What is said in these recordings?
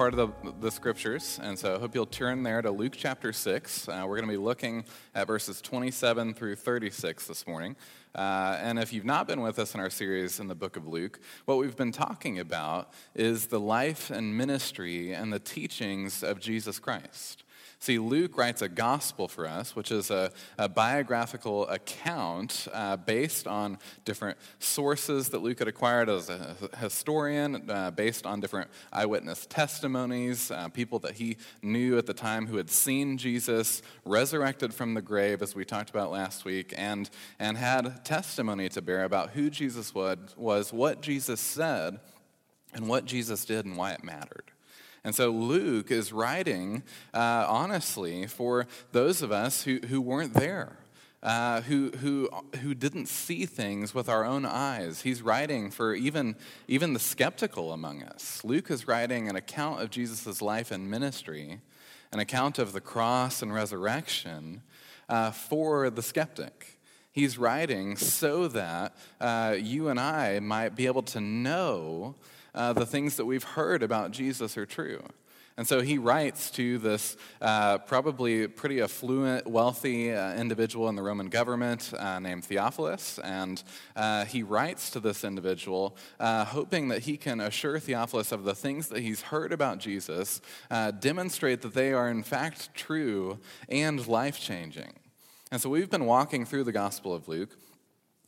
part of the, the scriptures, and so I hope you'll turn there to Luke chapter 6. Uh, we're going to be looking at verses 27 through 36 this morning. Uh, and if you've not been with us in our series in the book of Luke, what we've been talking about is the life and ministry and the teachings of Jesus Christ. See, Luke writes a gospel for us, which is a, a biographical account uh, based on different sources that Luke had acquired as a historian, uh, based on different eyewitness testimonies, uh, people that he knew at the time who had seen Jesus resurrected from the grave, as we talked about last week, and, and had testimony to bear about who Jesus was, what Jesus said, and what Jesus did and why it mattered. And so Luke is writing, uh, honestly, for those of us who, who weren't there. Uh, who, who, who didn't see things with our own eyes. He's writing for even, even the skeptical among us. Luke is writing an account of Jesus' life and ministry, an account of the cross and resurrection uh, for the skeptic. He's writing so that uh, you and I might be able to know uh, the things that we've heard about Jesus are true. And so he writes to this uh, probably pretty affluent, wealthy uh, individual in the Roman government uh, named Theophilus. And uh, he writes to this individual, uh, hoping that he can assure Theophilus of the things that he's heard about Jesus, uh, demonstrate that they are in fact true and life changing. And so we've been walking through the Gospel of Luke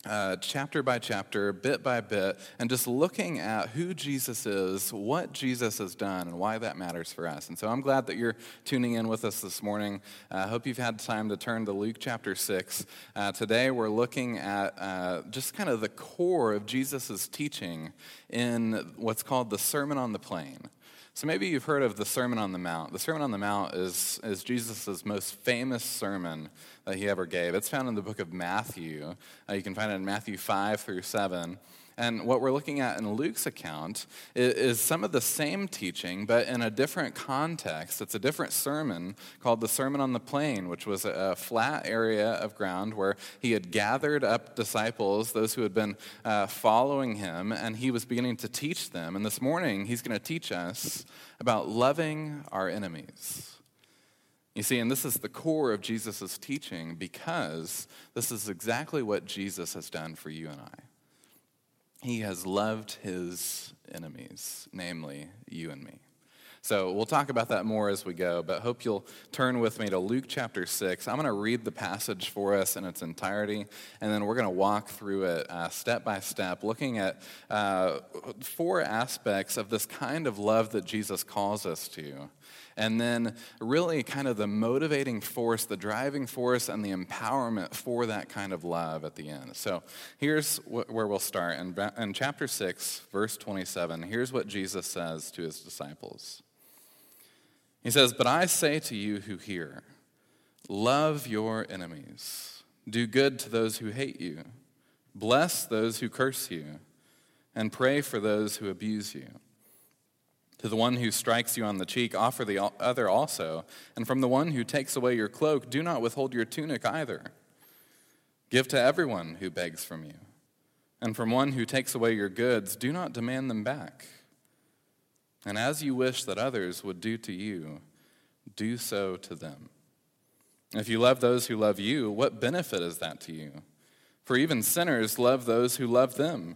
uh, chapter by chapter, bit by bit, and just looking at who Jesus is, what Jesus has done, and why that matters for us. And so I'm glad that you're tuning in with us this morning. I uh, hope you've had time to turn to Luke chapter 6. Uh, today we're looking at uh, just kind of the core of Jesus' teaching in what's called the Sermon on the Plain. So maybe you've heard of the Sermon on the Mount. The Sermon on the Mount is, is Jesus' most famous sermon that he ever gave. It's found in the book of Matthew. Uh, you can find it in Matthew 5 through 7. And what we're looking at in Luke's account is, some of the same teaching, but in a different context. It's a different sermon called the Sermon on the Plain, which was a, a flat area of ground where he had gathered up disciples, those who had been uh, following him, and he was beginning to teach them. And this morning, he's going to teach us about loving our enemies. You see, and this is the core of Jesus' teaching because this is exactly what Jesus has done for you and I. He has loved his enemies, namely you and me. So we'll talk about that more as we go, but hope you'll turn with me to Luke chapter 6. I'm going to read the passage for us in its entirety, and then we're going to walk through it uh, step by step, looking at uh, four aspects of this kind of love that Jesus calls us to and then really kind of the motivating force, the driving force, and the empowerment for that kind of love at the end. So here's where we'll start. In, in chapter 6, verse 27, here's what Jesus says to his disciples He says, But I say to you who hear, love your enemies, do good to those who hate you, bless those who curse you, and pray for those who abuse you. To the one who strikes you on the cheek, offer the other also. And from the one who takes away your cloak, do not withhold your tunic either. Give to everyone who begs from you. And from one who takes away your goods, do not demand them back. And as you wish that others would do to you, do so to them. If you love those who love you, what benefit is that to you? For even sinners love those who love them.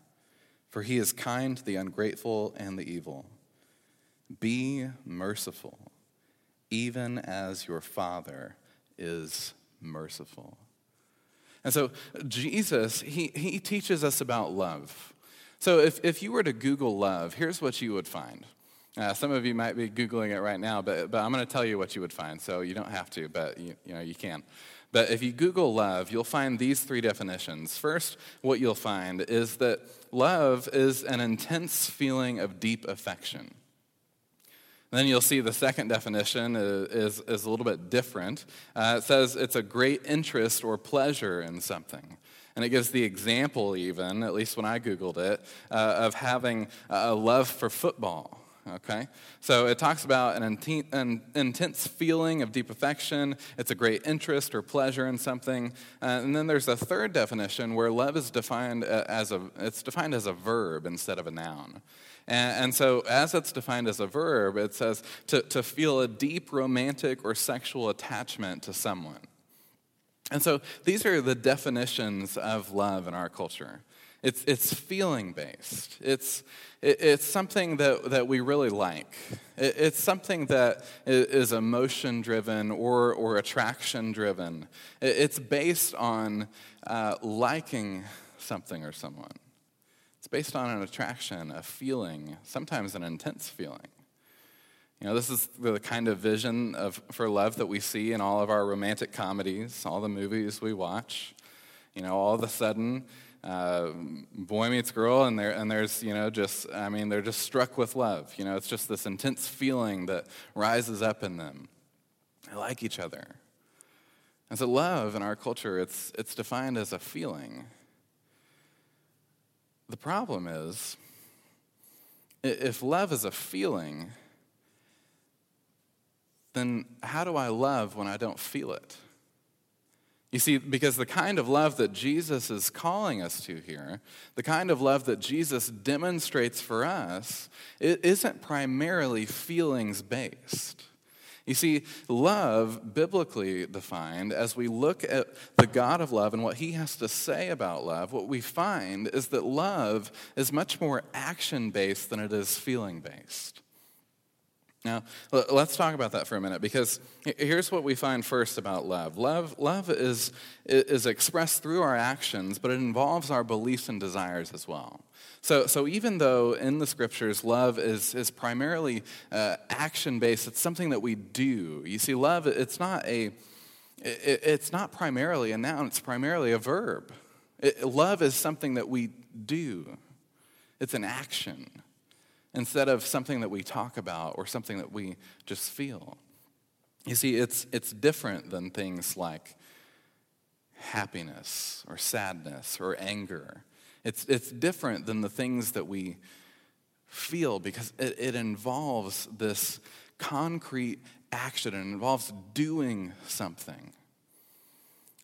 for he is kind to the ungrateful and the evil. Be merciful, even as your Father is merciful. And so Jesus, he, he teaches us about love. So if, if you were to Google love, here's what you would find. Uh, some of you might be Googling it right now, but, but I'm going to tell you what you would find. So you don't have to, but you, you know, you can. But if you Google love, you'll find these three definitions. First, what you'll find is that love is an intense feeling of deep affection. Then you'll see the second definition is, is a little bit different. Uh, it says it's a great interest or pleasure in something. And it gives the example, even, at least when I Googled it, uh, of having a love for football. Okay? So it talks about an, an, intense feeling of deep affection. It's a great interest or pleasure in something. Uh, and then there's a third definition where love is defined uh, as a, it's defined as a verb instead of a noun. And, and so, as it's defined as a verb, it says to, to feel a deep romantic or sexual attachment to someone. And so, these are the definitions of love in our culture. It's, it's feeling based. It's, it, it's something that, that we really like. It, it's something that is emotion driven or, or attraction driven. It, it's based on uh, liking something or someone It's based on an attraction, a feeling, sometimes an intense feeling. You know, this is the kind of vision of, for love that we see in all of our romantic comedies, all the movies we watch. You know, all of a sudden, uh, boy meets girl, and, there, and there's, you know, just, I mean, they're just struck with love. You know, it's just this intense feeling that rises up in them. They like each other. And so, love in our culture, it's, it's defined as a feeling. The problem is, if love is a feeling, then how do I love when I don't feel it? You see, because the kind of love that Jesus is calling us to here, the kind of love that Jesus demonstrates for us, it isn't primarily feelings based. You see, love, biblically defined, as we look at the God of love and what he has to say about love, what we find is that love is much more action based than it is feeling based. Now, let's talk about that for a minute because here's what we find first about love. Love, love is, is expressed through our actions, but it involves our beliefs and desires as well. So, so even though in the scriptures love is, is primarily uh, action based, it's something that we do. You see, love, it's not a, it, it's not primarily a noun, it's primarily a verb. It, love is something that we do, it's an action instead of something that we talk about or something that we just feel. You see, it's, it's different than things like happiness or sadness or anger. It's, it's different than the things that we feel because it, it involves this concrete action, it involves doing something.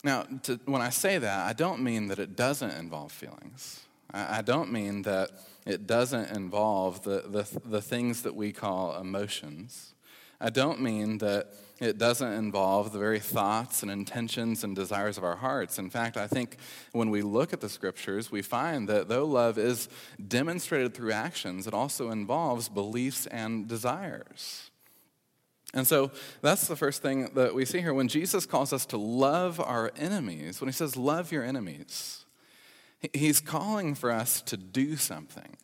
Now, to, when I say that, I don't mean that it doesn't involve feelings. I, I don't mean that it doesn't involve the, the, the things that we call emotions. I don't mean that it doesn't involve the very thoughts and intentions and desires of our hearts. In fact, I think when we look at the scriptures, we find that though love is demonstrated through actions, it also involves beliefs and desires. And so that's the first thing that we see here. When Jesus calls us to love our enemies, when he says, love your enemies, he's calling for us to do something.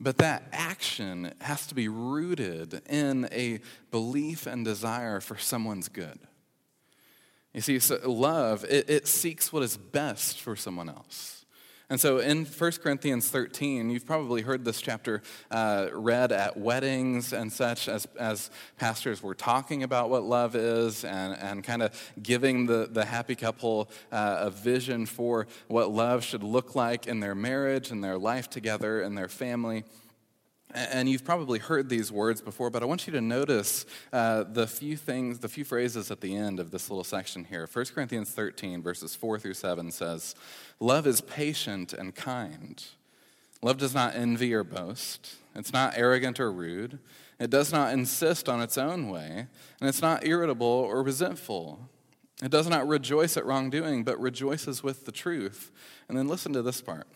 But that action has to be rooted in a belief and desire for someone's good. You see, so love, it, it seeks what is best for someone else. And so in 1 Corinthians 13, you've probably heard this chapter uh, read at weddings and such as, as pastors were talking about what love is and, and kind of giving the, the happy couple uh, a vision for what love should look like in their marriage and their life together and their family. And you've probably heard these words before, but I want you to notice uh, the few things, the few phrases at the end of this little section here. 1 Corinthians 13, verses 4 through 7 says, Love is patient and kind. Love does not envy or boast. It's not arrogant or rude. It does not insist on its own way. And it's not irritable or resentful. It does not rejoice at wrongdoing, but rejoices with the truth. And then listen to this part.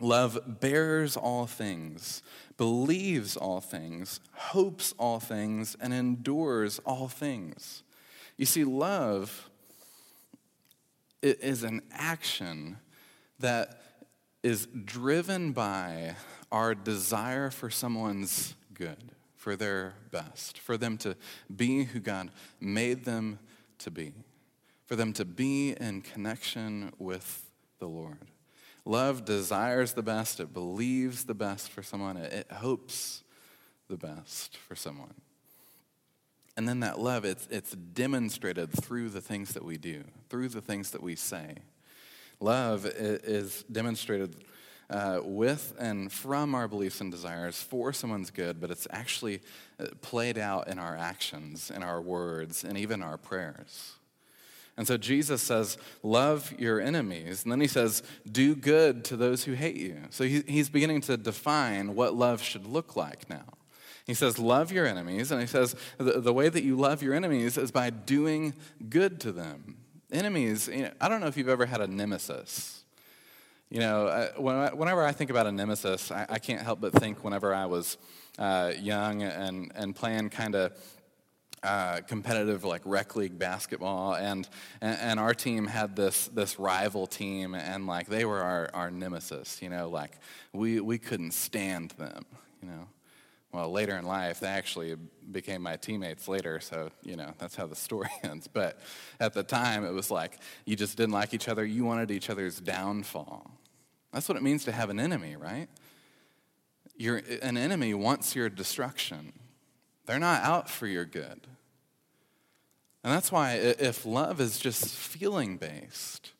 Love bears all things, believes all things, hopes all things, and endures all things. You see, love is an action that is driven by our desire for someone's good, for their best, for them to be who God made them to be, for them to be in connection with the Lord. Love desires the best, it believes the best for someone, it hopes the best for someone. And then that love, it's, it's demonstrated through the things that we do, through the things that we say. Love is demonstrated uh, with and from our beliefs and desires for someone's good, but it's actually uh, played out in our actions, in our words, and even our prayers. And so Jesus says, Love your enemies. And then he says, Do good to those who hate you. So he, he's beginning to define what love should look like now. He says, Love your enemies. And he says, The, the way that you love your enemies is by doing good to them. Enemies, you know, I don't know if you've ever had a nemesis. You know, whenever I think about a nemesis, I, I can't help but think whenever I was uh, young and, and playing kind of uh, competitive like rec league basketball and, and, and our team had this this rival team and like they were our, our nemesis you know like we we couldn't stand them you know. Well later in life they actually became my teammates later so you know that's how the story ends. But at the time it was like you just didn't like each other you wanted each other's downfall. That's what it means to have an enemy right? Your, an enemy wants your destruction they're not out for your good. And that's why if love is just feeling based,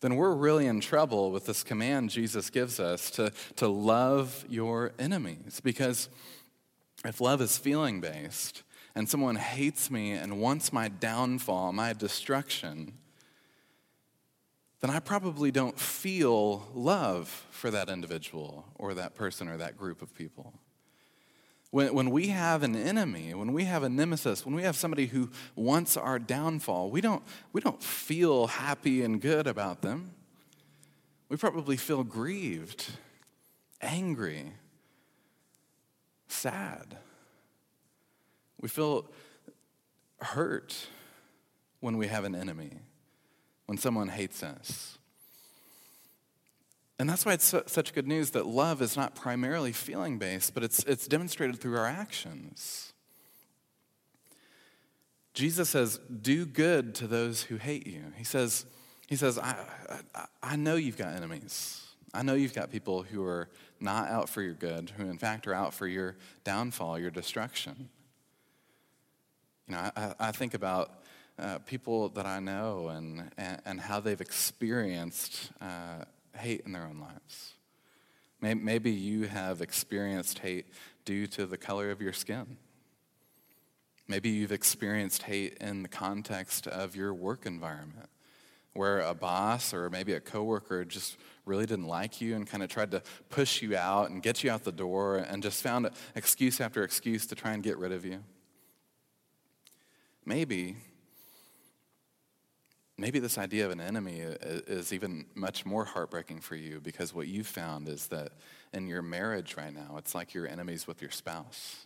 then we're really in trouble with this command Jesus gives us to, to love your enemies. Because if love is feeling based and someone hates me and wants my downfall, my destruction, then I probably don't feel love for that individual or that person or that group of people. When, when we have an enemy, when we have a nemesis, when we have somebody who wants our downfall, we don't, we don't feel happy and good about them. We probably feel grieved, angry, sad. We feel hurt when we have an enemy, when someone hates us. And that's why it's such good news that love is not primarily feeling based, but it's, it's demonstrated through our actions. Jesus says, Do good to those who hate you. He says, he says I, I, I know you've got enemies. I know you've got people who are not out for your good, who in fact are out for your downfall, your destruction. You know, I, I think about uh, people that I know and, and, and how they've experienced uh, hate in their own lives. Maybe you have experienced hate due to the color of your skin. Maybe you've experienced hate in the context of your work environment, where a boss or maybe a coworker just really didn't like you and kind of tried to push you out and get you out the door and just found excuse after excuse to try and get rid of you. Maybe maybe this idea of an enemy is even much more heartbreaking for you because what you've found is that in your marriage right now, it's like you're enemies with your spouse.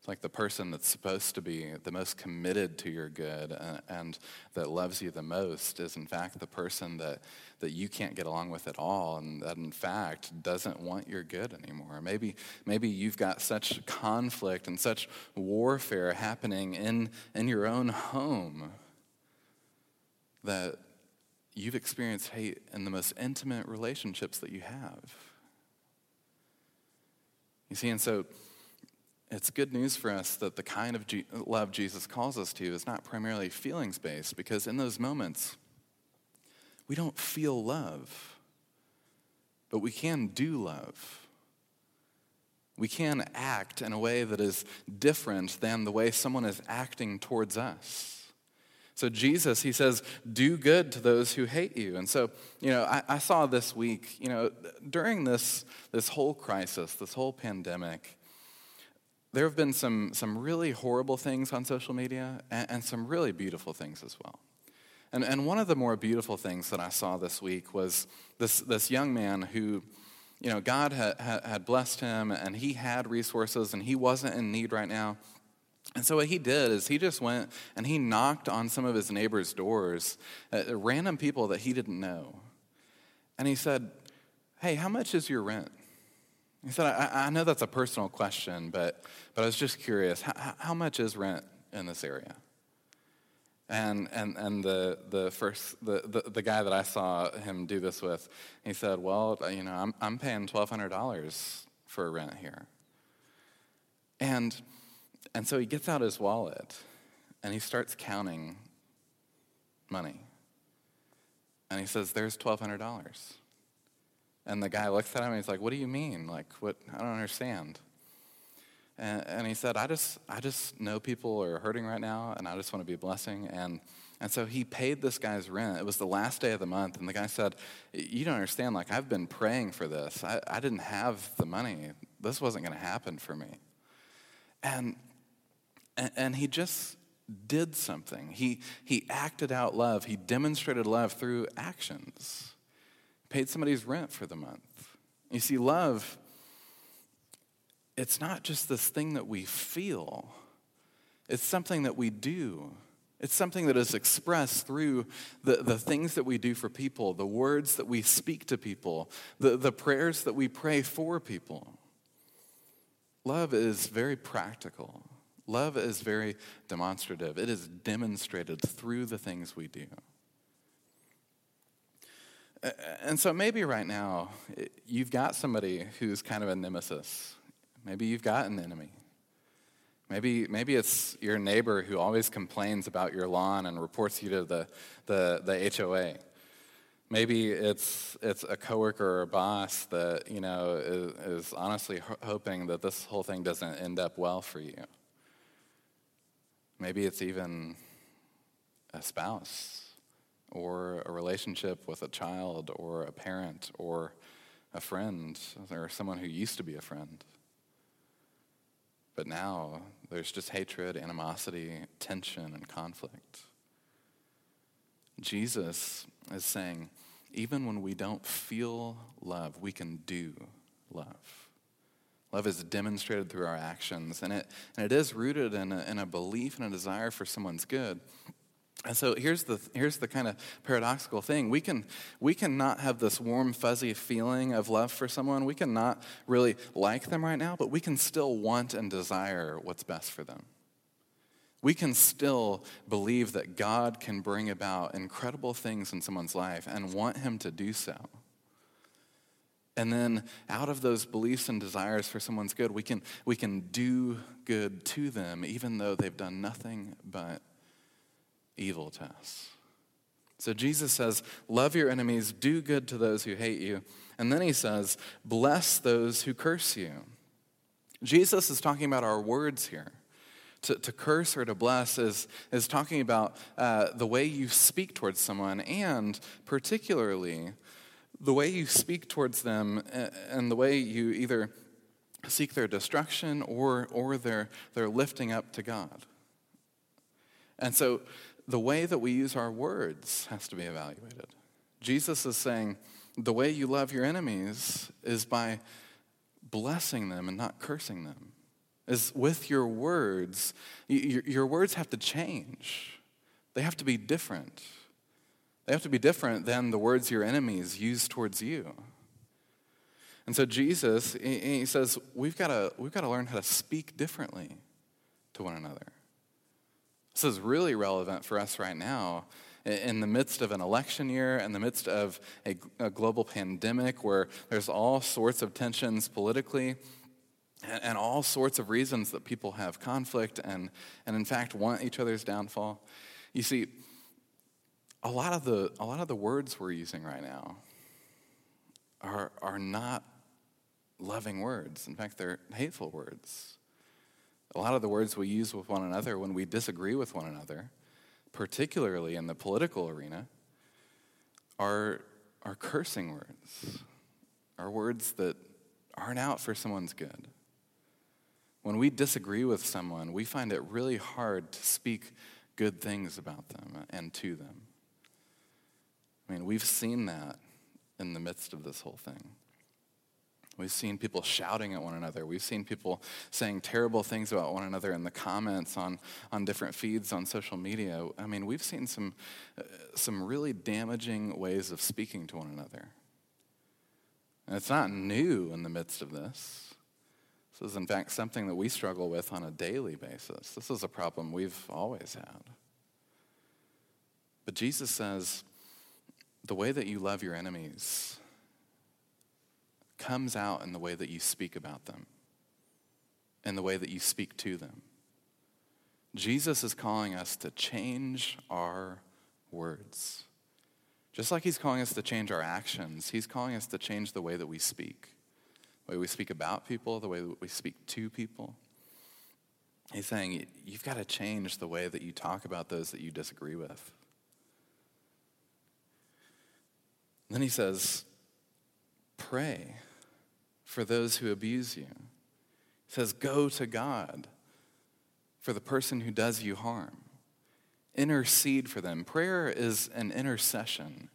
It's like the person that's supposed to be the most committed to your good and, that loves you the most is, in fact, the person that, that you can't get along with at all and that, in fact, doesn't want your good anymore. Maybe, maybe you've got such conflict and such warfare happening in, in your own home that you've experienced hate in the most intimate relationships that you have. You see, and so it's good news for us that the kind of G- love Jesus calls us to is not primarily feelings based, because in those moments, we don't feel love, but we can do love. We can act in a way that is different than the way someone is acting towards us. So, Jesus, he says, do good to those who hate you. And so, you know, I, I, saw this week, you know, during this, this whole crisis, this whole pandemic, there have been some, some really horrible things on social media and, and some really beautiful things as well. And, and one of the more beautiful things that I saw this week was this, this young man who, you know, God had, had blessed him and he had resources and he wasn't in need right now. And so what he did is he just went and he knocked on some of his neighbors' doors, uh, random people that he didn't know. And he said, Hey, how much is your rent? He said, I, I know that's a personal question, but, but I was just curious. How, how much is rent in this area? And, and, and the, the first, the, the, the, guy that I saw him do this with, he said, well, you know, I'm, I'm paying $1,200 for rent here. And, and so he gets out his wallet and he starts counting money. And he says, there's $1,200. And the guy looks at him and he's like, what do you mean? Like, what? I don't understand. And, and, he said, I just, I just know people are hurting right now, and I just want to be a blessing. And, and so he paid this guy's rent. It was the last day of the month, and the guy said, You don't understand. Like, I've been praying for this. I, I didn't have the money. This wasn't going to happen for me. And, and, and he just did something. He, he acted out love, he demonstrated love through actions. Paid somebody's rent for the month. You see, love it's not just this thing that we feel, it's something that we do. It's something that is expressed through the, the things that we do for people, the words that we speak to people, the, the prayers that we pray for people. Love is very practical. Love is very demonstrative. It is demonstrated through the things we do. And so maybe right now, eh, you've got somebody who's kind of a nemesis Maybe you've got an enemy. Maybe, maybe it's your neighbor who always complains about your lawn and reports you to the, the, the HOA. Maybe it's, it's a coworker or a boss that you know, is, is honestly ho- hoping that this whole thing doesn't end up well for you. Maybe it's even a spouse or a relationship with a child or a parent or a friend or someone who used to be a friend. But now there's just hatred, animosity, tension, and conflict. Jesus is saying, even when we don't feel love, we can do love. Love is demonstrated through our actions, and it, and it is rooted in a, in a belief and a desire for someone's good. And so here's the, here's the kind of paradoxical thing. We can, we can not have this warm, fuzzy feeling of love for someone. We can not really like them right now, but we can still want and desire what's best for them. We can still believe that God can bring about incredible things in someone's life and want Him to do so. And then out of those beliefs and desires for someone's good, we can, we can do good to them even though they've done nothing but evil to us. So Jesus says, Love your enemies, do good to those who hate you. And then he says, Bless those who curse you. Jesus is talking about our words here. To, to curse or to bless is, is talking about uh, the way you speak towards someone, and particularly the way you speak towards them uh, and the way you either seek their destruction or, or their, their lifting up to God. And so the way that we use our words has to be evaluated. Jesus is saying the way you love your enemies is by blessing them and not cursing them. Is with your words, your, your words have to change. They have to be different. They have to be different than the words your enemies use towards you. And so Jesus, he says, we've got to, we've got to learn how to speak differently to one another. This is really relevant for us right now in the midst of an election year, in the midst of a, a global pandemic where there's all sorts of tensions politically and, and, all sorts of reasons that people have conflict and, and in fact want each other's downfall. You see, a lot of the, a lot of the words we're using right now are, are not loving words. In fact, they're hateful words. A lot of the words we use with one another when we disagree with one another, particularly in the political arena, are, are cursing words, are words that aren't out for someone's good. When we disagree with someone, we find it really hard to speak good things about them and to them. I mean, we've seen that in the midst of this whole thing. We've seen people shouting at one another. We've seen people saying terrible things about one another in the comments on, on different feeds on social media. I mean, we've seen some, uh, some really damaging ways of speaking to one another. And it's not new in the midst of this. This is, in fact, something that we struggle with on a daily basis. This is a problem we've always had. But Jesus says the way that you love your enemies comes out in the way that you speak about them, in the way that you speak to them. Jesus is calling us to change our words. Just like he's calling us to change our actions, he's calling us to change the way that we speak. The way we speak about people, the way that we speak to people. He's saying you've got to change the way that you talk about those that you disagree with. Then he says, pray for those who abuse you. He says, go to God for the person who does you harm. Intercede for them. Prayer is an intercession.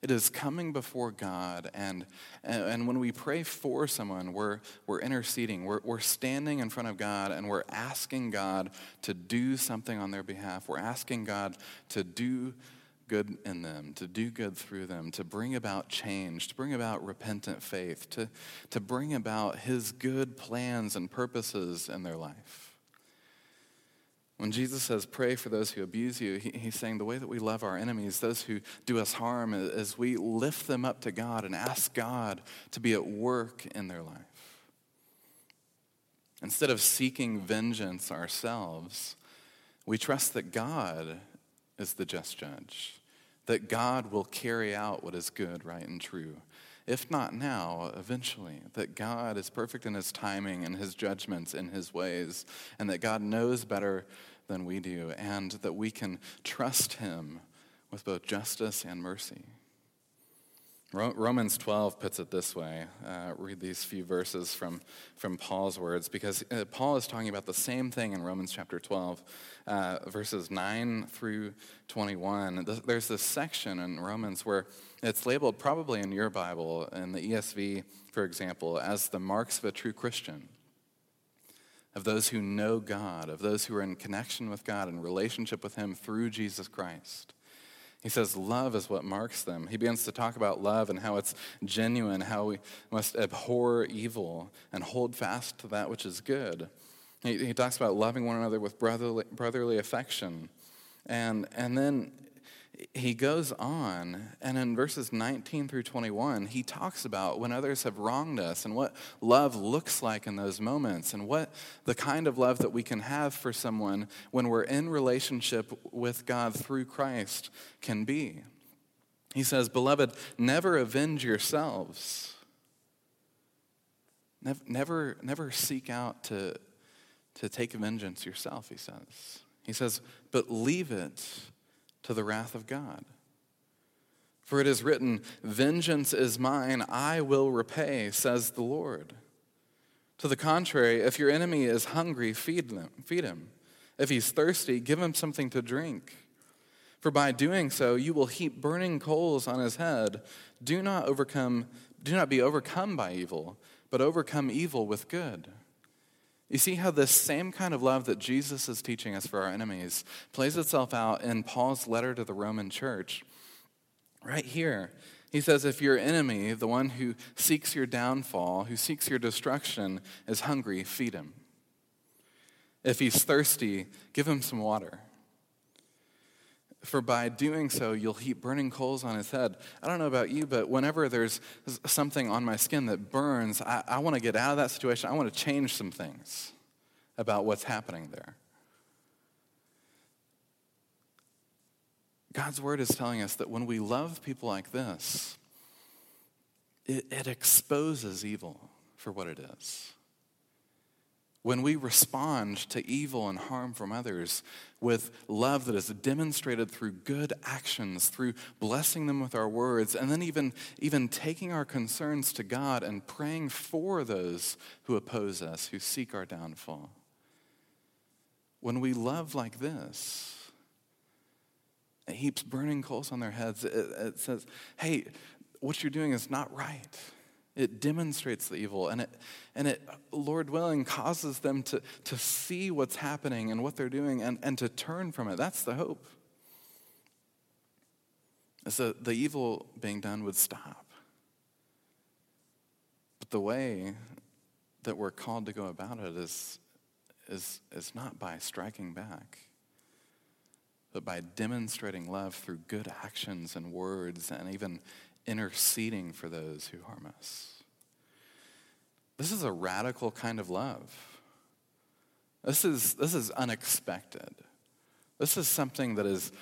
It is coming before God, and, and when we pray for someone, we're, we're interceding. We're, we're standing in front of God, and we're asking God to do something on their behalf. We're asking God to do good in them, to do good through them, to bring about change, to bring about repentant faith, to, to bring about His good plans and purposes in their life. When Jesus says, pray for those who abuse you, he, he's saying the way that we love our enemies, those who do us harm, is we lift them up to God and ask God to be at work in their life. Instead of seeking vengeance ourselves, we trust that God is the just judge that God will carry out what is good, right, and true. If not now, eventually, that God is perfect in his timing and his judgments and his ways, and that God knows better than we do, and that we can trust him with both justice and mercy. Romans 12 puts it this way. Uh, read these few verses from, from Paul's words, because uh, Paul is talking about the same thing in Romans chapter 12, uh, verses 9 through 21. There's this section in Romans where it's labeled, probably in your Bible, in the ESV, for example, as the marks of a true Christian, of those who know God, of those who are in connection with God and relationship with Him through Jesus Christ. He says love is what marks them. He begins to talk about love and how it's genuine, how we must abhor evil and hold fast to that which is good. He, he talks about loving one another with brotherly, brotherly affection. And, and then he goes on, and in verses 19 through 21, he talks about when others have wronged us and what love looks like in those moments and what the kind of love that we can have for someone when we're in relationship with God through Christ can be. He says, Beloved, never avenge yourselves. Never, never, never seek out to, to take vengeance yourself, he says. He says, but leave it to the wrath of God. For it is written, Vengeance is mine, I will repay, says the Lord. To the contrary, if your enemy is hungry, feed, them, feed him. If he's thirsty, give him something to drink. For by doing so, you will heap burning coals on his head. Do not overcome, do not be overcome by evil, but overcome evil with good. You see how this same kind of love that Jesus is teaching us for our enemies plays itself out in Paul's letter to the Roman church. Right here, he says, If your enemy, the one who seeks your downfall, who seeks your destruction, is hungry, feed him. If he's thirsty, give him some water. For by doing so, you'll heap burning coals on his head. I don't know about you, but whenever there's something on my skin that burns, I, I want to get out of that situation. I want to change some things about what's happening there. God's word is telling us that when we love people like this, it, it exposes evil for what it is. When we respond to evil and harm from others with love that is demonstrated through good actions, through blessing them with our words, and then even, even taking our concerns to God and praying for those who oppose us, who seek our downfall. When we love like this, It heaps burning coals on their heads. It, it says, hey, what you're doing is not right. It demonstrates the evil, and it, and it, Lord willing, causes them to, to see what's happening and what they're doing and, and to turn from it. That's the hope. Is that the evil being done would stop. But the way that we're called to go about it is, is, is not by striking back, but by demonstrating love through good actions and words and even interceding for those who harm us. This is a radical kind of love. This is, this is unexpected. This is something that is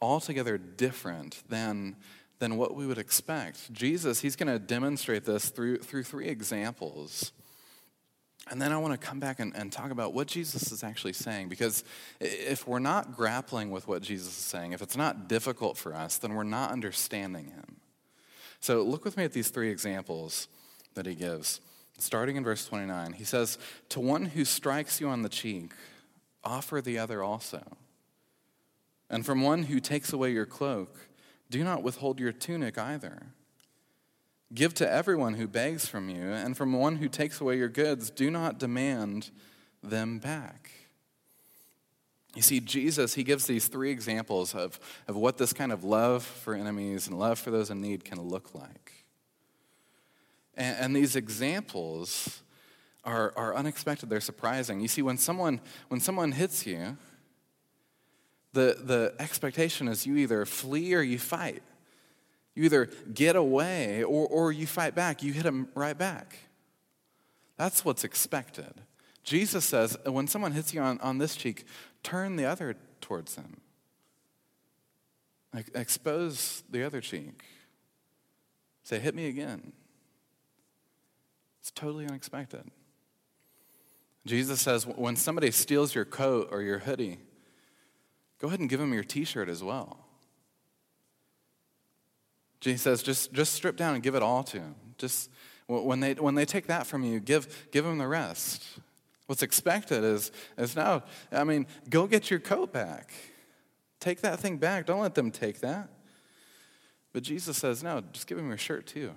altogether different than, than what we would expect. Jesus, he's going to demonstrate this through, through three examples. And then I want to come back and, and talk about what Jesus is actually saying, because if we're not grappling with what Jesus is saying, if it's not difficult for us, then we're not understanding him. So look with me at these three examples that he gives. Starting in verse 29, he says, To one who strikes you on the cheek, offer the other also. And from one who takes away your cloak, do not withhold your tunic either. Give to everyone who begs from you, and from one who takes away your goods, do not demand them back. You see, Jesus, he gives these three examples of, of what this kind of love for enemies and love for those in need can look like. And, and these examples are, are unexpected, they're surprising. You see, when someone, when someone hits you, the, the expectation is you either flee or you fight. You either get away or, or you fight back. You hit them right back. That's what's expected. Jesus says when someone hits you on, on this cheek, turn the other towards them. Like, expose the other cheek. Say, hit me again. It's totally unexpected. Jesus says when somebody steals your coat or your hoodie, go ahead and give them your t shirt as well. Jesus says, just, just strip down and give it all to them. Just when they, when they take that from you, give, give them the rest. What's expected is, is now, I mean, go get your coat back. Take that thing back. Don't let them take that. But Jesus says, no, just give him your shirt too.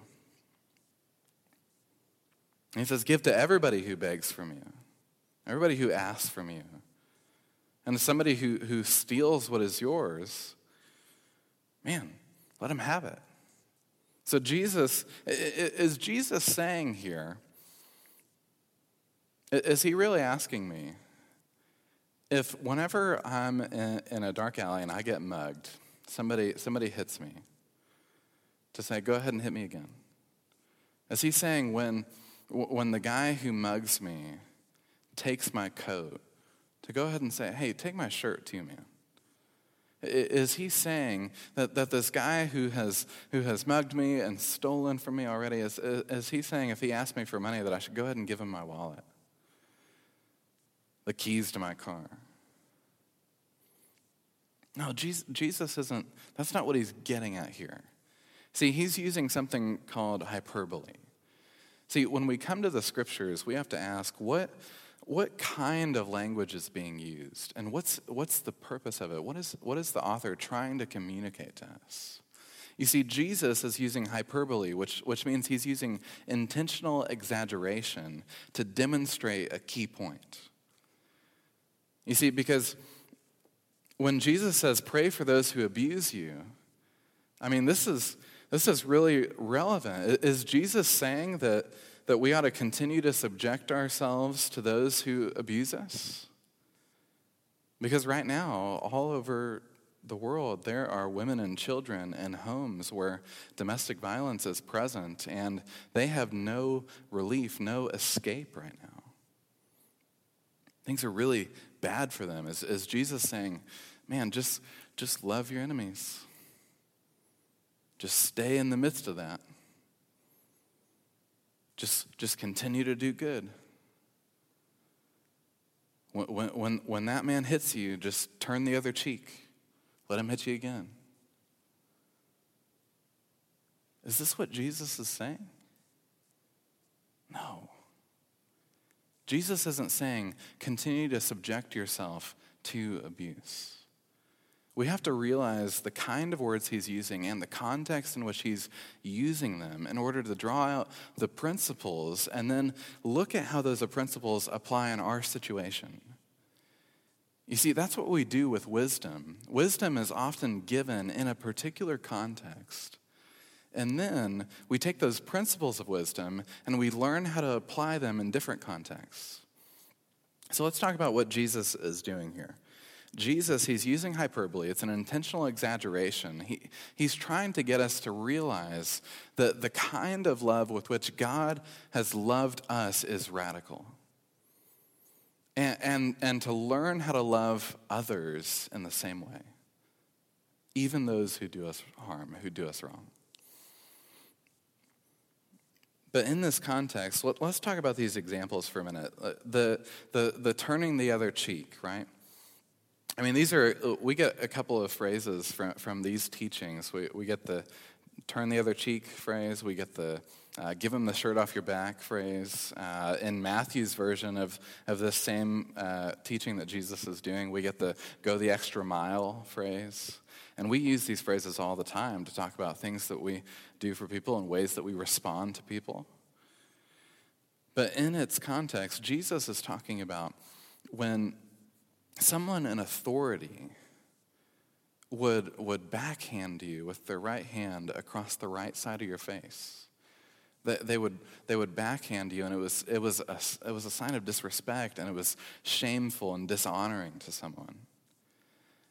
And he says, give to everybody who begs from you, everybody who asks from you. And somebody who, who steals what is yours, man, let him have it. So, Jesus, is Jesus saying here, is he really asking me if whenever I'm in a dark alley and I get mugged, somebody, somebody hits me, to say, go ahead and hit me again? Is he saying when, when the guy who mugs me takes my coat, to go ahead and say, hey, take my shirt too, man? Is he saying that, that this guy who has, who has mugged me and stolen from me already, is, is he saying if he asks me for money that I should go ahead and give him my wallet? The keys to my car? No, Jesus, isn't, that's not what he's getting at here. See, he's using something called hyperbole. See, when we come to the scriptures, we have to ask what, what kind of language is being used and what's, what's the purpose of it? What is, what is the author trying to communicate to us? You see, Jesus is using hyperbole, which, which means he's using intentional exaggeration to demonstrate a key point. You see, because when Jesus says, pray for those who abuse you, I mean, this is, this is really relevant. Is Jesus saying that that we ought to continue to subject ourselves to those who abuse us? Because right now, all over the world, there are women and children and homes where domestic violence is present, and they have no relief, no escape right now. Things are really bad for them. Is, is Jesus saying, man, just, just love your enemies? Just stay in the midst of that. Just, just continue to do good. When, when, when that man hits you, just turn the other cheek. Let him hit you again. Is this what Jesus is saying? No. Jesus isn't saying continue to subject yourself to abuse. we have to realize the kind of words he's using and the context in which he's using them in order to draw out the principles and then look at how those principles apply in our situation. You see, that's what we do with wisdom. Wisdom is often given in a particular context. And then we take those principles of wisdom and we learn how to apply them in different contexts. So let's talk about what Jesus is doing here. Jesus, he's using hyperbole. It's an intentional exaggeration. He, he's trying to get us to realize that the kind of love with which God has loved us is radical. And, and, and to learn how to love others in the same way, even those who do us harm, who do us wrong. But in this context, let, us talk about these examples for a minute. Uh, the, the, the turning the other cheek, right? I mean, these are, we get a couple of phrases from, from these teachings. We, we get the turn the other cheek phrase, we get the uh, give him the shirt off your back phrase. Uh, in Matthew's version of, of this same uh, teaching that Jesus is doing, we get the go the extra mile phrase. And we use these phrases all the time to talk about things that we do for people and ways that we respond to people. But in its context, Jesus is talking about when someone in authority would, would backhand you with their right hand across the right side of your face. They, would, they would backhand you, and it was, it, was a, it was a sign of disrespect, and it was shameful and dishonoring to someone.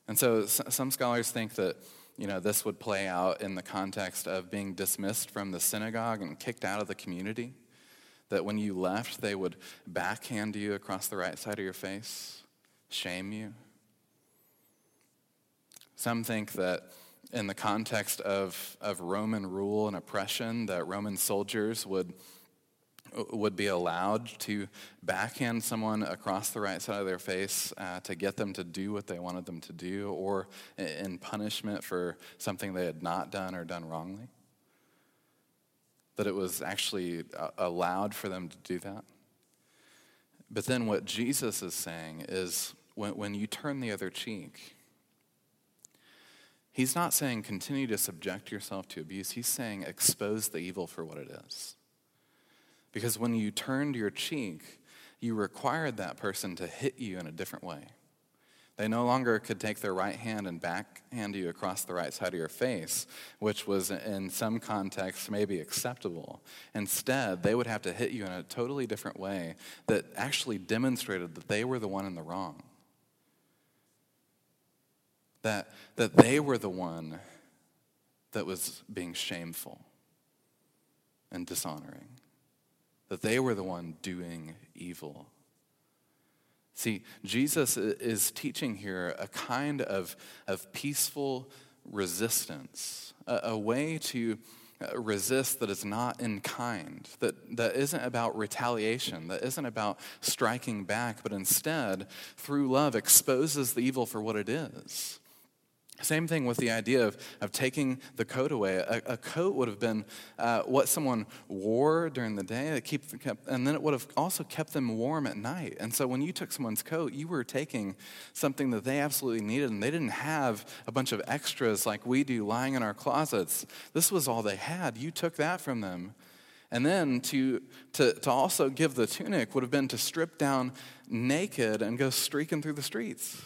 And so some scholars think that you know, this would play out in the context of being dismissed from the synagogue and kicked out of the community. That when you left, they would backhand you across the right side of your face shame you. Some think that in the context of, of Roman rule and oppression, that Roman soldiers would, would be allowed to backhand someone across the right side of their face uh, to get them to do what they wanted them to do, or in punishment for something they had not done or done wrongly. That it was actually uh, allowed for them to do that. But then what Jesus is saying is when, when you turn the other cheek, he's not saying continue to subject yourself to abuse. He's saying expose the evil for what it is. Because when you turned your cheek, you required that person to hit you in a different way. They no longer could take their right hand and backhand you across the right side of your face, which was in some contexts maybe acceptable. Instead, they would have to hit you in a totally different way that actually demonstrated that they were the one in the wrong that, that they were the one that was being shameful and dishonoring, that they were the one doing evil. See, Jesus is teaching here a kind of, of peaceful resistance, a, a way to uh, resist that is not in kind, that, that isn't about retaliation, that isn't about striking back, but instead, through love, exposes the evil for what it is. Same thing with the idea of, of taking the coat away. A, a coat would have been uh, what someone wore during the day, that keep, and then it would have also kept them warm at night. And so when you took someone's coat, you were taking something that they absolutely needed, and they didn't have a bunch of extras like we do lying in our closets. This was all they had. You took that from them. And then to, to, to also give the tunic would have been to strip down naked and go streaking through the streets.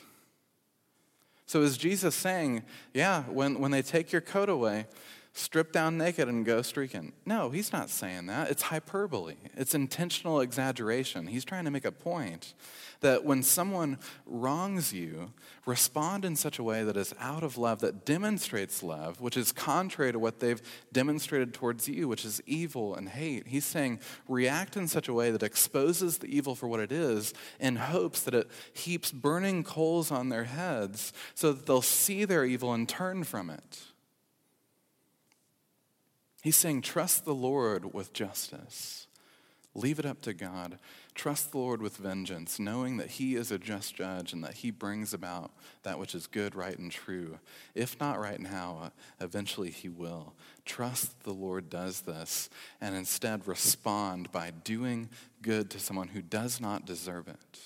So is Jesus saying, yeah, when, when they take your coat away, strip down naked and go streaking? No, he's not saying that. It's hyperbole, it's intentional exaggeration. He's trying to make a point that when someone wrongs you, respond in such a way that is out of love, that demonstrates love, which is contrary to what they've demonstrated towards you, which is evil and hate. He's saying, react in such a way that exposes the evil for what it is in hopes that it heaps burning coals on their heads so that they'll see their evil and turn from it. He's saying, trust the Lord with justice. Leave it up to God. Trust the Lord with vengeance, knowing that He is a just judge and that He brings about that which is good, right, and true. If not right now, eventually He will. Trust the Lord does this and instead respond by doing good to someone who does not deserve it.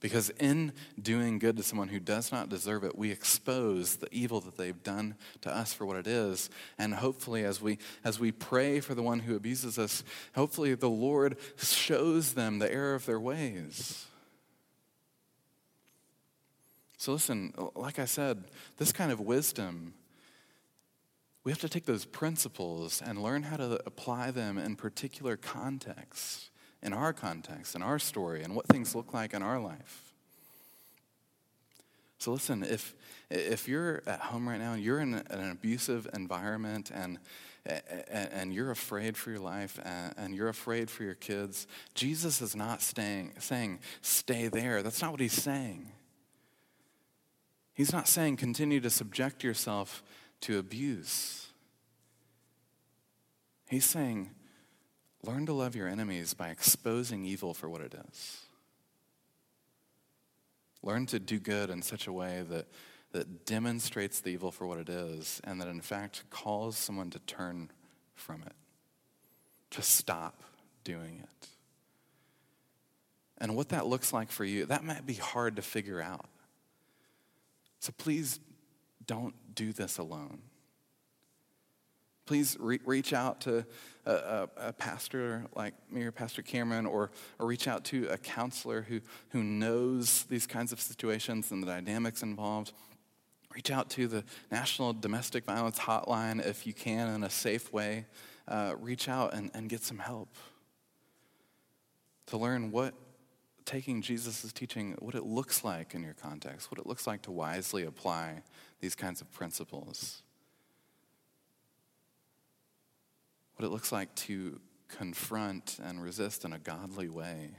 Because in doing good to someone who does not deserve it, we expose the evil that they've done to us for what it is. And hopefully, as we, as we pray for the one who abuses us, hopefully the Lord shows them the error of their ways. So, listen, like I said, this kind of wisdom, we have to take those principles and learn how to apply them in particular contexts in our context, in our story, and what things look like in our life. So listen, if if you're at home right now and you're in an abusive environment and and you're afraid for your life and you're afraid for your kids, Jesus is not staying, saying, stay there. That's not what he's saying. He's not saying continue to subject yourself to abuse. He's saying Learn to love your enemies by exposing evil for what it is. Learn to do good in such a way that, that demonstrates the evil for what it is and that in fact calls someone to turn from it, to stop doing it. And what that looks like for you, that might be hard to figure out. So please don't do this alone please re- reach out to a, a, a, pastor like me or Pastor Cameron, or, or reach out to a counselor who, who knows these kinds of situations and the dynamics involved. Reach out to the National Domestic Violence Hotline if you can in a safe way. Uh, reach out and, and get some help to learn what taking Jesus' teaching, what it looks like in your context, what it looks like to wisely apply these kinds of principles. What it looks like to confront and resist in a godly way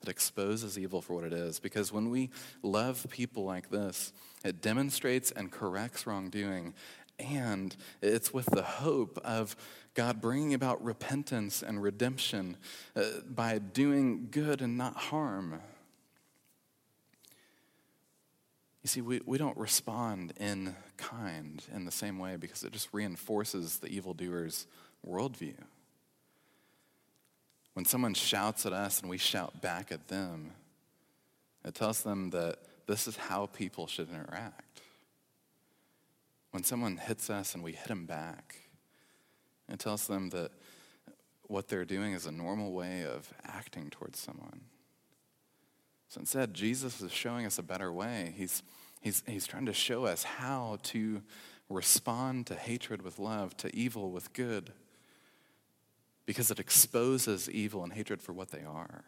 that exposes evil for what it is. Because when we love people like this, it demonstrates and corrects wrongdoing, and it's with the hope of God bringing about repentance and redemption uh, by doing good and not harm. You see, we, we don't respond in kind in the same way because it just reinforces the evildoer's worldview. When someone shouts at us and we shout back at them, it tells them that this is how people should interact. When someone hits us and we hit them back, it tells them that what they're doing is a normal way of acting towards someone. So instead, Jesus is showing us a better way. He's, he's, he's trying to show us how to respond to hatred with love, to evil with good because it exposes evil and hatred for what they are.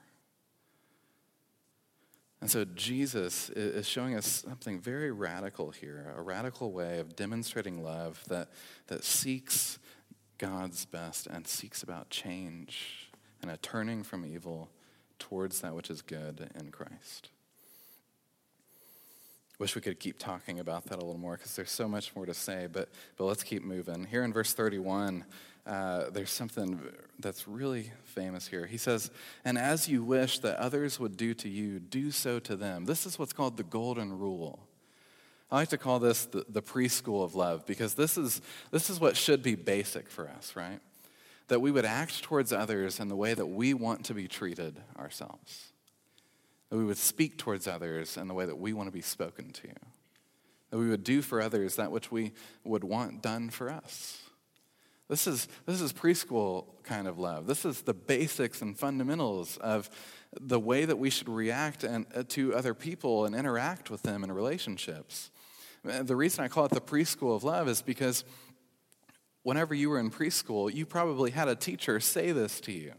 And so Jesus is showing us something very radical here, a radical way of demonstrating love that, that seeks God's best and seeks about change and a turning from evil towards that which is good in Christ. Wish we could keep talking about that a little more because there's so much more to say, but, but let's keep moving. Here in verse 31, uh, there's something that's really famous here. He says, And as you wish that others would do to you, do so to them. This is what's called the golden rule. I like to call this the, the preschool of love because this is, this is what should be basic for us, right? That we would act towards others in the way that we want to be treated ourselves. That we would speak towards others in the way that we want to be spoken to. That we would do for others that which we would want done for us. This is, this is preschool kind of love. This is the basics and fundamentals of the way that we should react and, uh, to other people and interact with them in relationships. Uh, the reason I call it the preschool of love is because whenever you were in preschool, you probably had a teacher say this to you.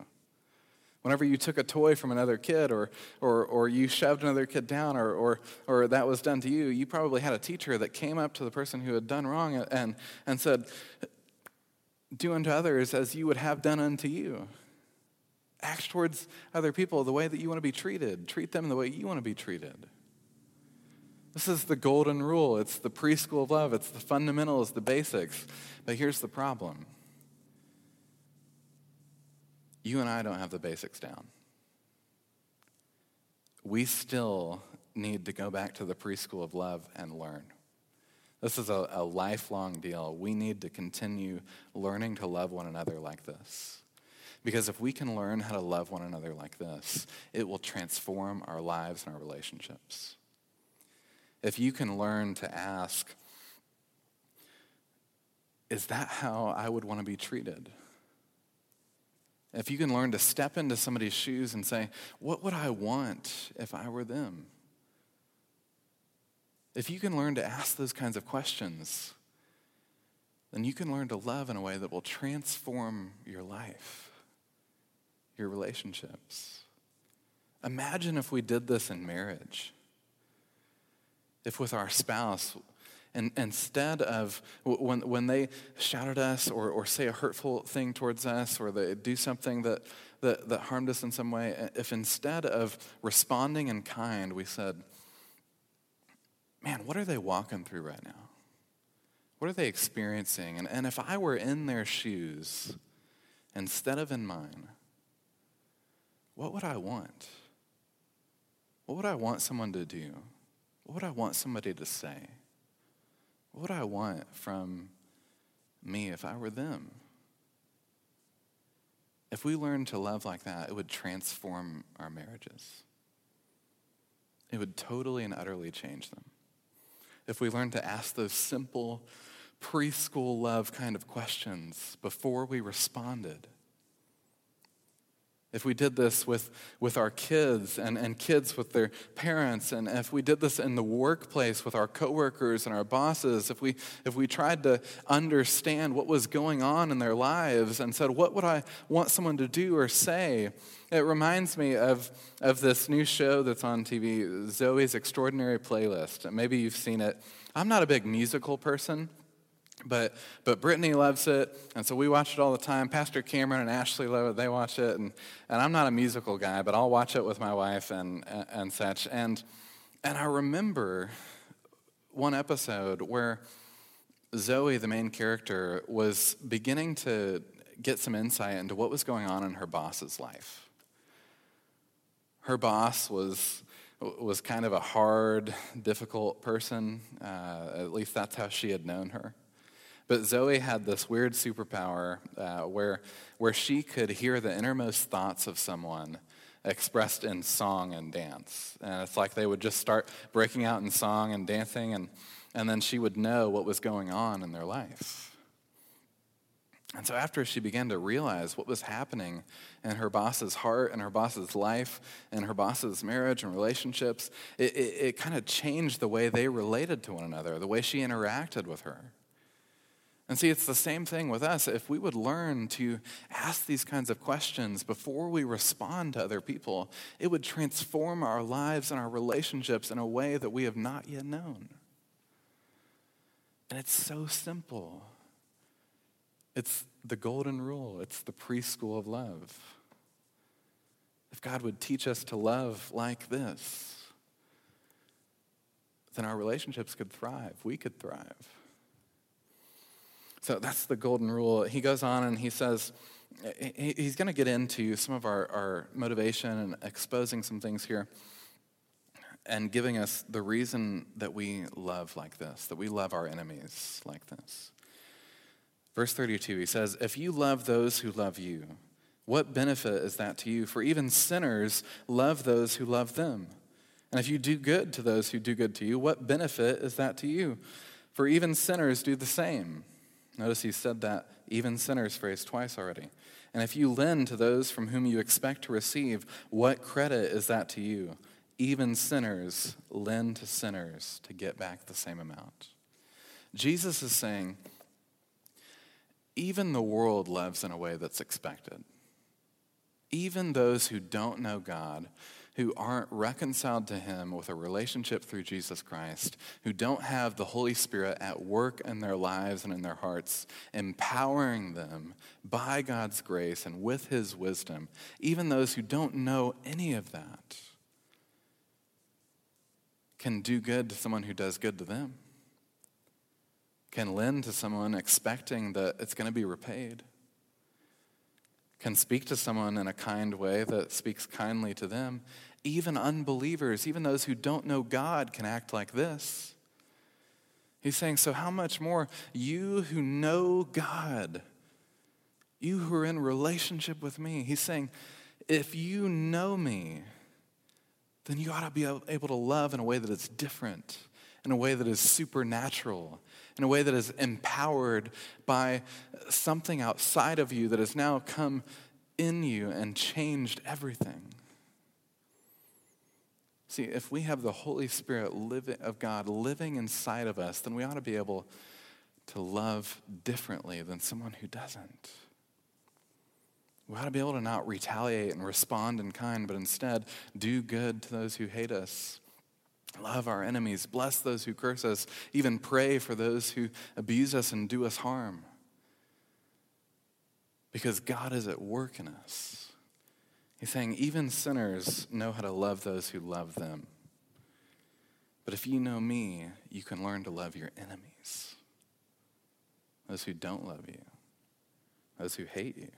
Whenever you took a toy from another kid or, or, or you shoved another kid down or, or, or that was done to you, you probably had a teacher that came up to the person who had done wrong and, and said, do unto others as you would have done unto you. Act towards other people the way that you want to be treated. Treat them the way you want to be treated. This is the golden rule. It's the preschool of love. It's the fundamentals, the basics. But here's the problem you and I don't have the basics down. We still need to go back to the preschool of love and learn. This is a, a, lifelong deal. We need to continue learning to love one another like this. Because if we can learn how to love one another like this, it will transform our lives and our relationships. If you can learn to ask, is that how I would want to be treated? If you can learn to step into somebody's shoes and say, what would I want if I were them? If you can learn to ask those kinds of questions, then you can learn to love in a way that will transform your life, your relationships. Imagine if we did this in marriage. If with our spouse, and instead of when, when they shout at us or, or say a hurtful thing towards us or they do something that, that, that harmed us in some way, if instead of responding in kind, we said, man, what are they walking through right now? What are they experiencing? And, and if I were in their shoes instead of in mine, what would I want? What would I want someone to do? What would I want somebody to say? What would I want from me if I were them? If we learned to love like that, it would transform our marriages. It would totally and utterly change them. If we learned to ask those simple preschool love kind of questions before we responded, if we did this with, with our kids and, and kids with their parents, and if we did this in the workplace with our coworkers and our bosses, if we, if we tried to understand what was going on in their lives and said, What would I want someone to do or say? It reminds me of, of this new show that's on TV, Zoey's Extraordinary Playlist. Maybe you've seen it. I'm not a big musical person. But, but Brittany loves it, and so we watch it all the time. Pastor Cameron and Ashley love it, they watch it. And, and I'm not a musical guy, but I'll watch it with my wife and, and, and such. And, and I remember one episode where Zoey, the main character, was beginning to get some insight into what was going on in her boss's life. Her boss was was kind of a hard, difficult person. Uh, at least that's how she had known her. But Zoey had this weird superpower uh, where, where she could hear the innermost thoughts of someone expressed in song and dance. And it's like they would just start breaking out in song and dancing, and, and then she would know what was going on in their life. And so, after she began to realize what was happening in her boss's heart and her boss's life and her boss's marriage and relationships, it, it, it kind of changed the way they related to one another, the way she interacted with her. And see, it's the same thing with us. If we would learn to ask these kinds of questions before we respond to other people, it would transform our lives and our relationships in a way that we have not yet known. And it's so simple. It's the golden rule, it's the preschool of love. If God would teach us to love like this, then our relationships could thrive. We could thrive. So that's the golden rule. He goes on and he says, he's going to get into some of our, our motivation and exposing some things here and giving us the reason that we love like this, that we love our enemies like this. Verse 32, he says, If you love those who love you, what benefit is that to you? For even sinners love those who love them. And if you do good to those who do good to you, what benefit is that to you? For even sinners do the same. Notice he said that even sinners phrase twice already. And if you lend to those from whom you expect to receive, what credit is that to you? Even sinners lend to sinners to get back the same amount. Jesus is saying, even the world loves in a way that's expected. Even those who don't know God who aren't reconciled to Him with a relationship through Jesus Christ, who don't have the Holy Spirit at work in their lives and in their hearts, empowering them by God's grace and with His wisdom, even those who don't know any of that, can do good to someone who does good to them, can lend to someone expecting that it's going to be repaid can speak to someone in a kind way that speaks kindly to them, even unbelievers, even those who don't know God, can act like this. He's saying, So, how much more you who know God You who are in relationship with me. He's saying, if you know me, then you ought to be able to love in a way that is different, in a way that is supernatural, in a way that is empowered by something outside of you that has now come in you and changed everything. See, if we have the Holy Spirit of God living inside of us, then we ought to be able to love differently than someone who doesn't. We ought to be able to not retaliate and respond in kind, but instead do good to those who hate us. Love our enemies, bless those who curse us, even pray for those who abuse us and do us harm. Because God is at work in us. He's saying, even sinners know how to love those who love them. But if you know me, you can learn to love your enemies, those who don't love you, those who hate you.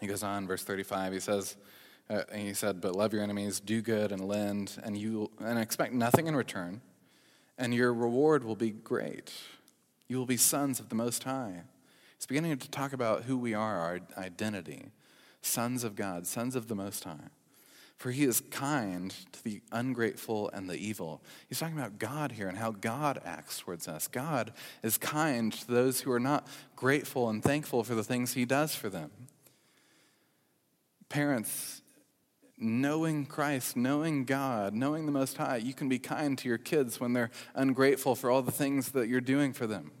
He goes on, verse 35, he says, uh, and he said, But love your enemies, do good and lend, and, you, and expect nothing in return, and your reward will be great. You will be sons of the Most High. He's beginning to talk about who we are, our identity sons of God, sons of the Most High. For he is kind to the ungrateful and the evil. He's talking about God here and how God acts towards us. God is kind to those who are not grateful and thankful for the things he does for them. Parents, knowing Christ, knowing God, knowing the Most High, you can be kind to your kids when they're ungrateful for all the things that you're doing for them.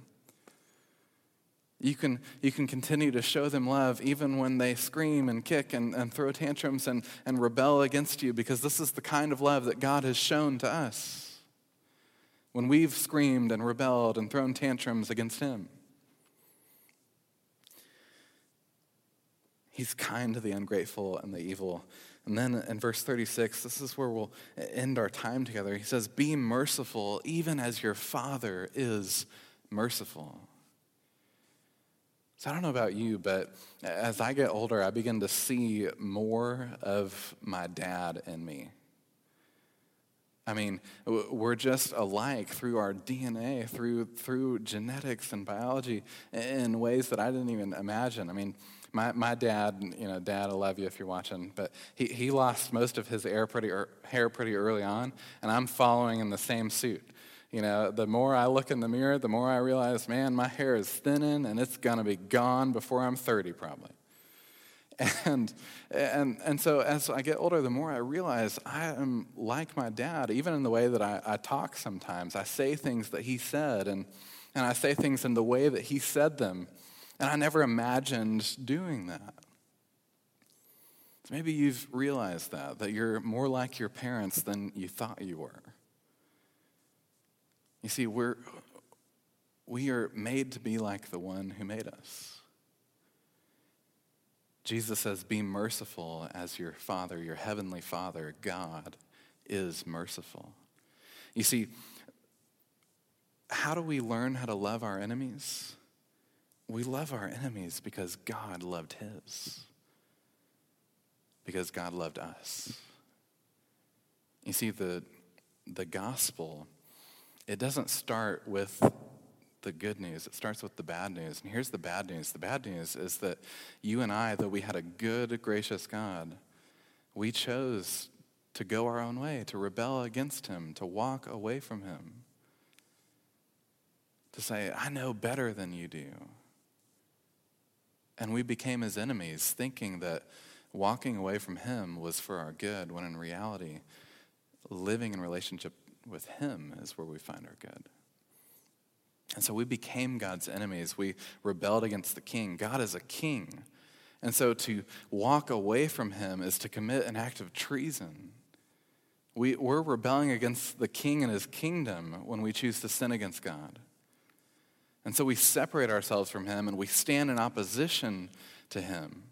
You can, you can continue to show them love even when they scream and kick and, and throw tantrums and, and rebel against you because this is the kind of love that God has shown to us when we've screamed and rebelled and thrown tantrums against Him. He's kind to the ungrateful and the evil. And then in verse 36, this is where we'll end our time together. He says, Be merciful, even as your Father is merciful. So I don't know about you, but as I get older, I begin to see more of my dad in me. I mean, we're just alike through our DNA, through, through genetics and biology in ways that I didn't even imagine. I mean, my, my dad, you know, dad, I love you if you're watching, but he, he lost most of his hair pretty, er, hair pretty early on, and I'm following in the same suit. You know, the more I look in the mirror, the more I realize, man, my hair is thinning and it's going to be gone before I'm 30 probably. And, and, and so as I get older, the more I realize I am like my dad, even in the way that I, I talk sometimes. I say things that he said, and, and I say things in the way that he said them. And I never imagined doing that. Maybe you've realized that, that you're more like your parents than you thought you were. You see, we're, we are made to be like the one who made us. Jesus says, Be merciful as your Father, your heavenly Father, God, is merciful. You see, how do we learn how to love our enemies? We love our enemies because God loved his, because God loved us. You see, the, the gospel it doesn't start with the good news, it starts with the bad news. And here's the bad news the bad news is that you and I, though we had a good, gracious God, we chose to go our own way, to rebel against Him, to walk away from Him, to say, I know better than you do. And we became His enemies, thinking that walking away from Him was for our good, when in reality, living in relationship with Him is where we find our good. And so we became God's enemies. We rebelled against the king. God is a king. And so to walk away from him is to commit an act of treason. We, we're rebelling against the king and his kingdom when we choose to sin against God. And so we separate ourselves from him and we stand in opposition to him.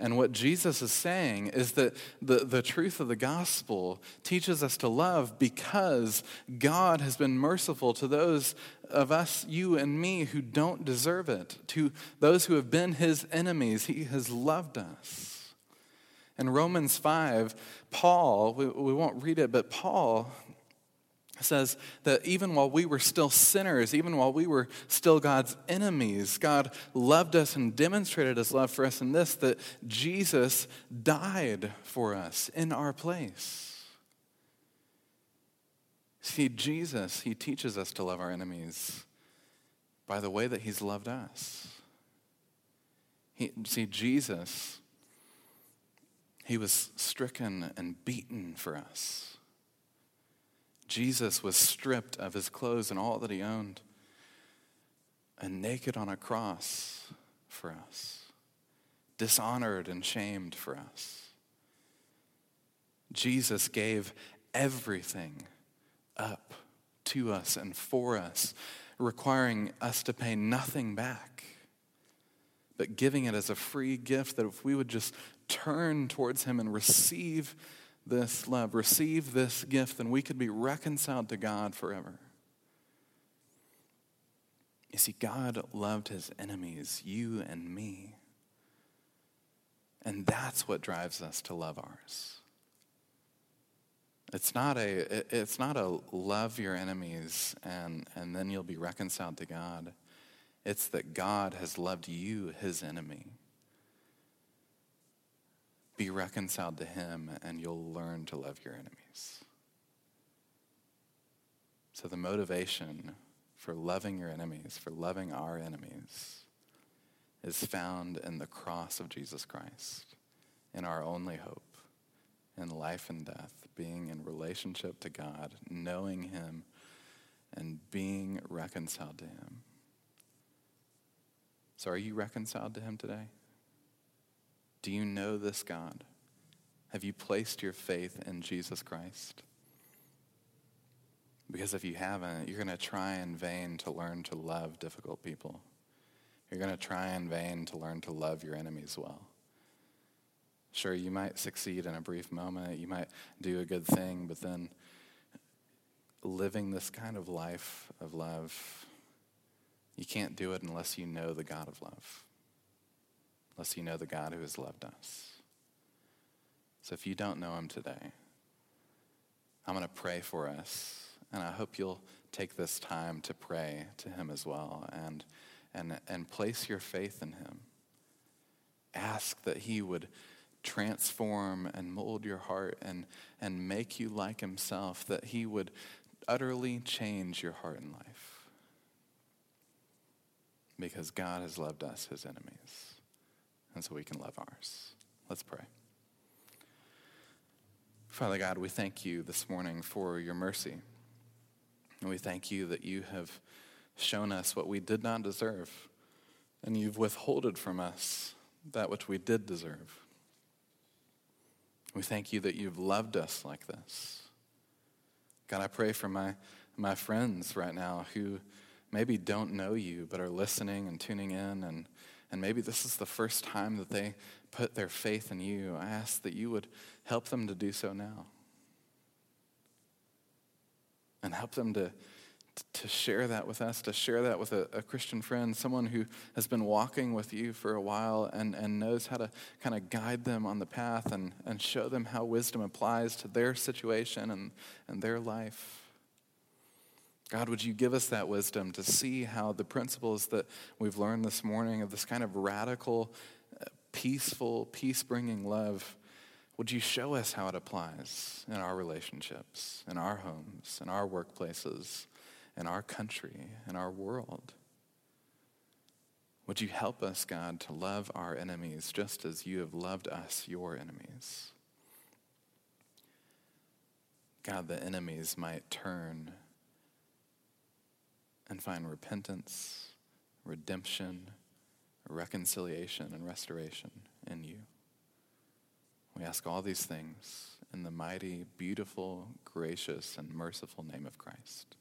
And what Jesus is saying is that the, the truth of the gospel teaches us to love because God has been merciful to those of us, you and me, who don't deserve it. To those who have been his enemies, he has loved us. In Romans 5, Paul, we, we won't read it, but Paul says that even while we were still sinners, even while we were still God's enemies, God loved us and demonstrated his love for us in this that Jesus died for us in our place. See, Jesus, he teaches us to love our enemies by the way that he's loved us. He, see, Jesus, he was stricken and beaten for us. Jesus was stripped of his clothes and all that he owned and naked on a cross for us, dishonored and shamed for us. Jesus gave everything up to us and for us, requiring us to pay nothing back, but giving it as a free gift that if we would just turn towards him and receive this love, receive this gift, then we could be reconciled to God forever. You see, God loved his enemies, you and me. And that's what drives us to love ours. It's not a, it's not a love your enemies and, and then you'll be reconciled to God. It's that God has loved you, his enemy. Be reconciled to him and you'll learn to love your enemies. So the motivation for loving your enemies, for loving our enemies, is found in the cross of Jesus Christ, in our only hope in life and death, being in relationship to God, knowing Him, and being reconciled to Him. So, are you reconciled to Him today? Do you know this God? Have you placed your faith in Jesus Christ? Because if you haven't, you're going to try in vain to learn to love difficult people. You're going to try in vain to learn to love your enemies well. Sure, you might succeed in a brief moment, you might do a good thing, but then living this kind of life of love, you can't do it unless you know the God of love, unless you know the God who has loved us. So if you don't know him today, I'm going to pray for us, and I hope you'll take this time to pray to him as well and, and, and place your faith in him. Ask that he would transform and mold your heart and, and make you like himself, that he would utterly change your heart and life. Because God has loved us, his enemies, and so we can love ours. Let's pray. Father God, we thank you this morning for your mercy. And we thank you that you have shown us what we did not deserve, and you've withholded from us that which we did deserve. We thank you that you've loved us like this. God, I pray for my, my friends right now who maybe don't know you but are listening and tuning in, and, and maybe this is the first time that they put their faith in you. I ask that you would help them to do so now. And help them to, to share that with us, to share that with a, a, Christian friend, someone who has been walking with you for a while and, and knows how to kind of guide them on the path and, and show them how wisdom applies to their situation and, and their life. God, would you give us that wisdom to see how the principles that we've learned this morning of this kind of radical, uh, peaceful, peace bringing love, would you show us how it applies in our relationships, in our homes, in our workplaces? in our country, in our world. Would you help us, God, to love our enemies just as you have loved us, your enemies? God, the enemies might turn and find repentance, redemption, reconciliation, and restoration in you. We ask all these things in the mighty, beautiful, gracious, and merciful name of Christ.